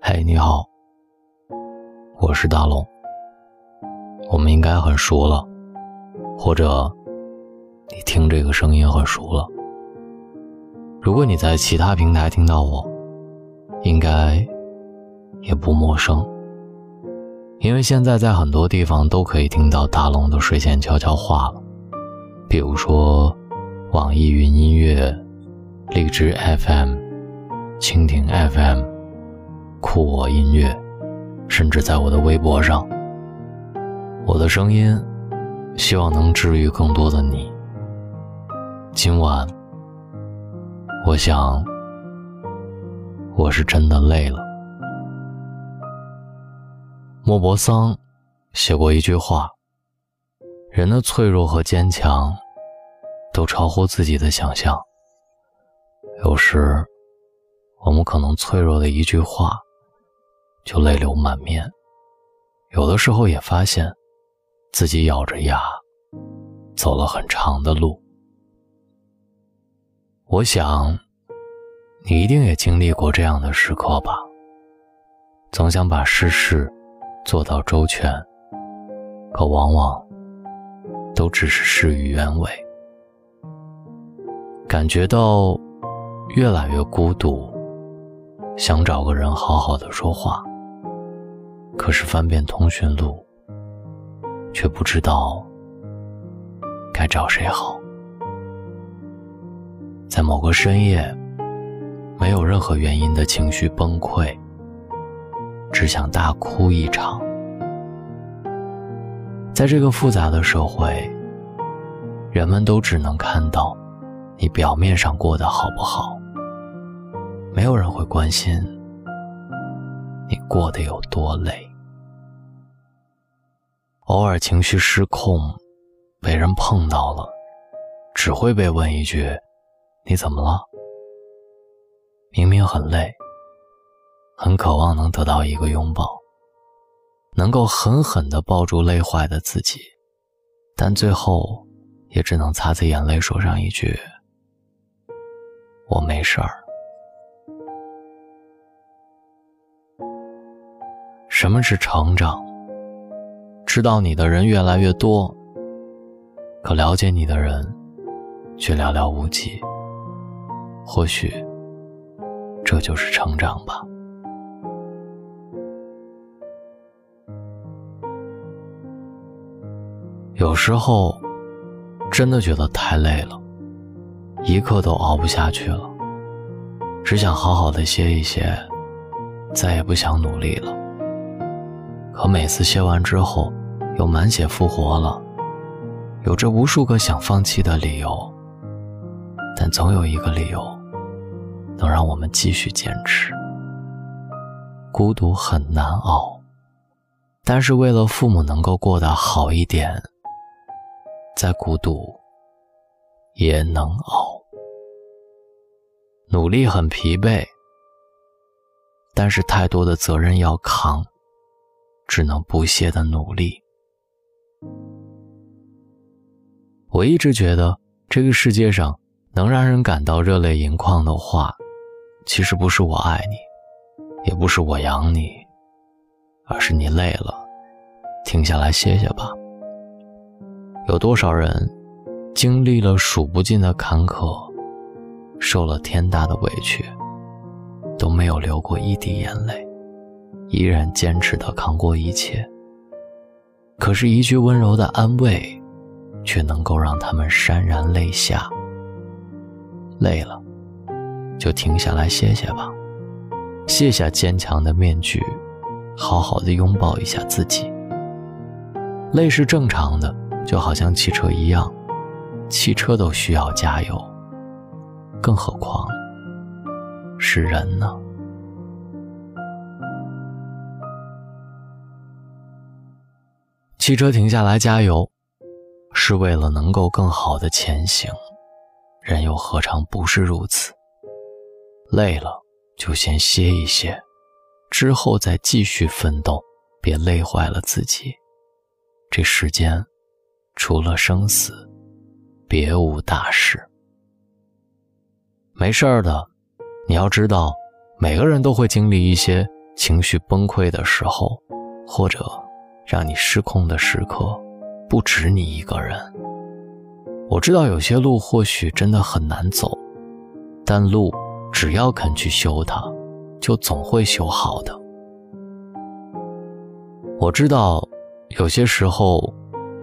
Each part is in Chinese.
嘿，你好，我是大龙。我们应该很熟了，或者你听这个声音很熟了。如果你在其他平台听到我，应该也不陌生，因为现在在很多地方都可以听到大龙的睡前悄悄话了，比如说网易云音乐、荔枝 FM、蜻蜓 FM。酷我音乐，甚至在我的微博上，我的声音，希望能治愈更多的你。今晚，我想，我是真的累了。莫泊桑写过一句话：人的脆弱和坚强，都超乎自己的想象。有时，我们可能脆弱的一句话。就泪流满面，有的时候也发现，自己咬着牙，走了很长的路。我想，你一定也经历过这样的时刻吧。总想把事事做到周全，可往往都只是事与愿违，感觉到越来越孤独，想找个人好好的说话。可是翻遍通讯录，却不知道该找谁好。在某个深夜，没有任何原因的情绪崩溃，只想大哭一场。在这个复杂的社会，人们都只能看到你表面上过得好不好，没有人会关心你过得有多累。偶尔情绪失控，被人碰到了，只会被问一句：“你怎么了？”明明很累，很渴望能得到一个拥抱，能够狠狠地抱住累坏的自己，但最后也只能擦擦眼泪，说上一句：“我没事儿。”什么是成长？知道你的人越来越多，可了解你的人却寥寥无几。或许这就是成长吧。有时候真的觉得太累了，一刻都熬不下去了，只想好好的歇一歇，再也不想努力了。可每次歇完之后，又满血复活了，有着无数个想放弃的理由，但总有一个理由能让我们继续坚持。孤独很难熬，但是为了父母能够过得好一点，再孤独也能熬。努力很疲惫，但是太多的责任要扛，只能不懈的努力。我一直觉得，这个世界上能让人感到热泪盈眶的话，其实不是我爱你，也不是我养你，而是你累了，停下来歇歇吧。有多少人经历了数不尽的坎坷，受了天大的委屈，都没有流过一滴眼泪，依然坚持的扛过一切。可是，一句温柔的安慰。却能够让他们潸然泪下。累了，就停下来歇歇吧，卸下坚强的面具，好好的拥抱一下自己。累是正常的，就好像汽车一样，汽车都需要加油，更何况是人呢？汽车停下来加油。是为了能够更好的前行，人又何尝不是如此？累了就先歇一歇，之后再继续奋斗，别累坏了自己。这世间，除了生死，别无大事。没事儿的，你要知道，每个人都会经历一些情绪崩溃的时候，或者让你失控的时刻，不止你一个人。我知道有些路或许真的很难走，但路只要肯去修它，就总会修好的。我知道有些时候，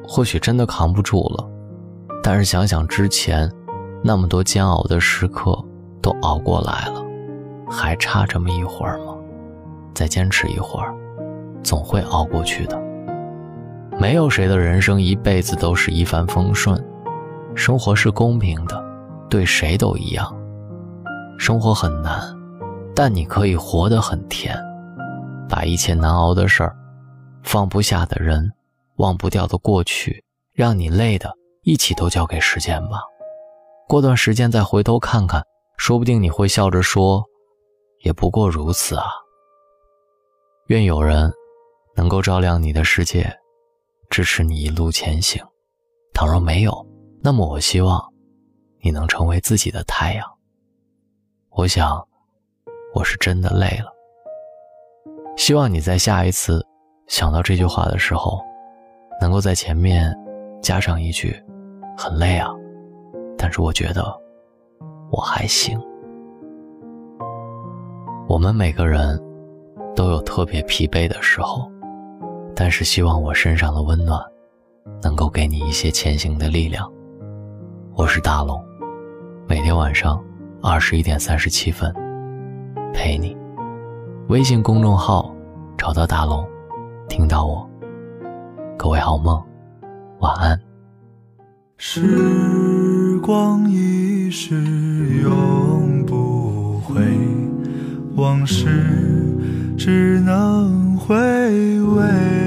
或许真的扛不住了，但是想想之前那么多煎熬的时刻都熬过来了，还差这么一会儿吗？再坚持一会儿，总会熬过去的。没有谁的人生一辈子都是一帆风顺。生活是公平的，对谁都一样。生活很难，但你可以活得很甜。把一切难熬的事儿、放不下的人、忘不掉的过去、让你累的，一起都交给时间吧。过段时间再回头看看，说不定你会笑着说：“也不过如此啊。”愿有人能够照亮你的世界，支持你一路前行。倘若没有，那么，我希望你能成为自己的太阳。我想，我是真的累了。希望你在下一次想到这句话的时候，能够在前面加上一句：“很累啊，但是我觉得我还行。”我们每个人都有特别疲惫的时候，但是希望我身上的温暖能够给你一些前行的力量。我是大龙，每天晚上二十一点三十七分陪你。微信公众号找到大龙，听到我。各位好梦，晚安。时光一逝永不回，往事只能回味。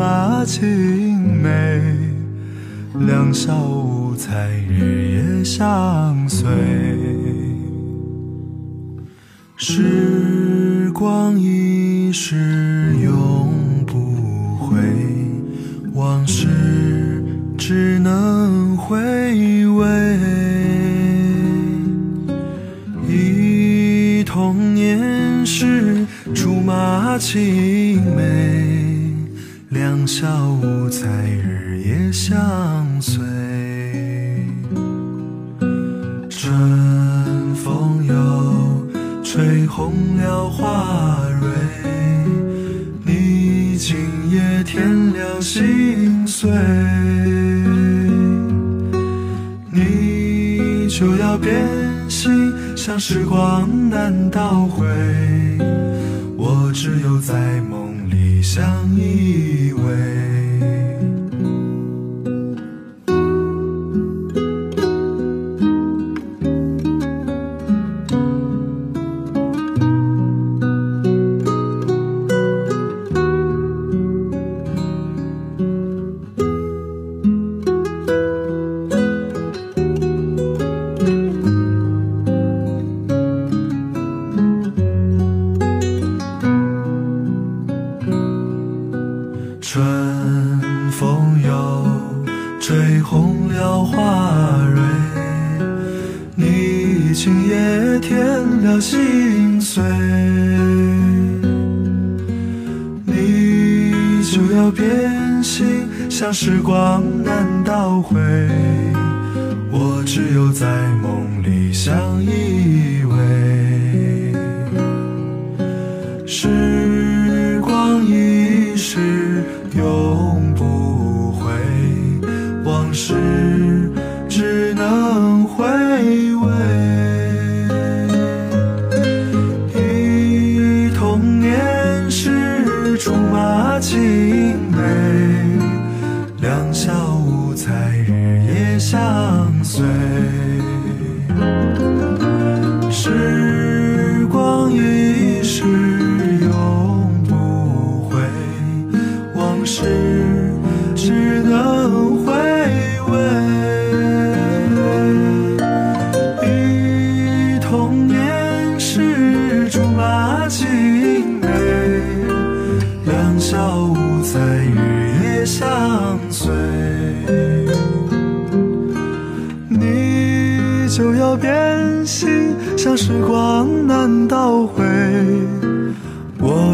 马青梅，两小无猜，日夜相随。时光一逝永不回，往事只能回味。忆童年时竹马青梅。两小无猜，日夜相随。春风又吹红了花蕊，你今夜添了心碎，你就要变心，像时光难倒回，我只有在梦。相依偎。今夜添了心碎，你就要变心，像时光难倒回，我只有在梦里相依偎。在日夜下。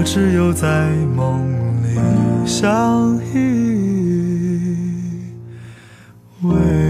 只有在梦里相依偎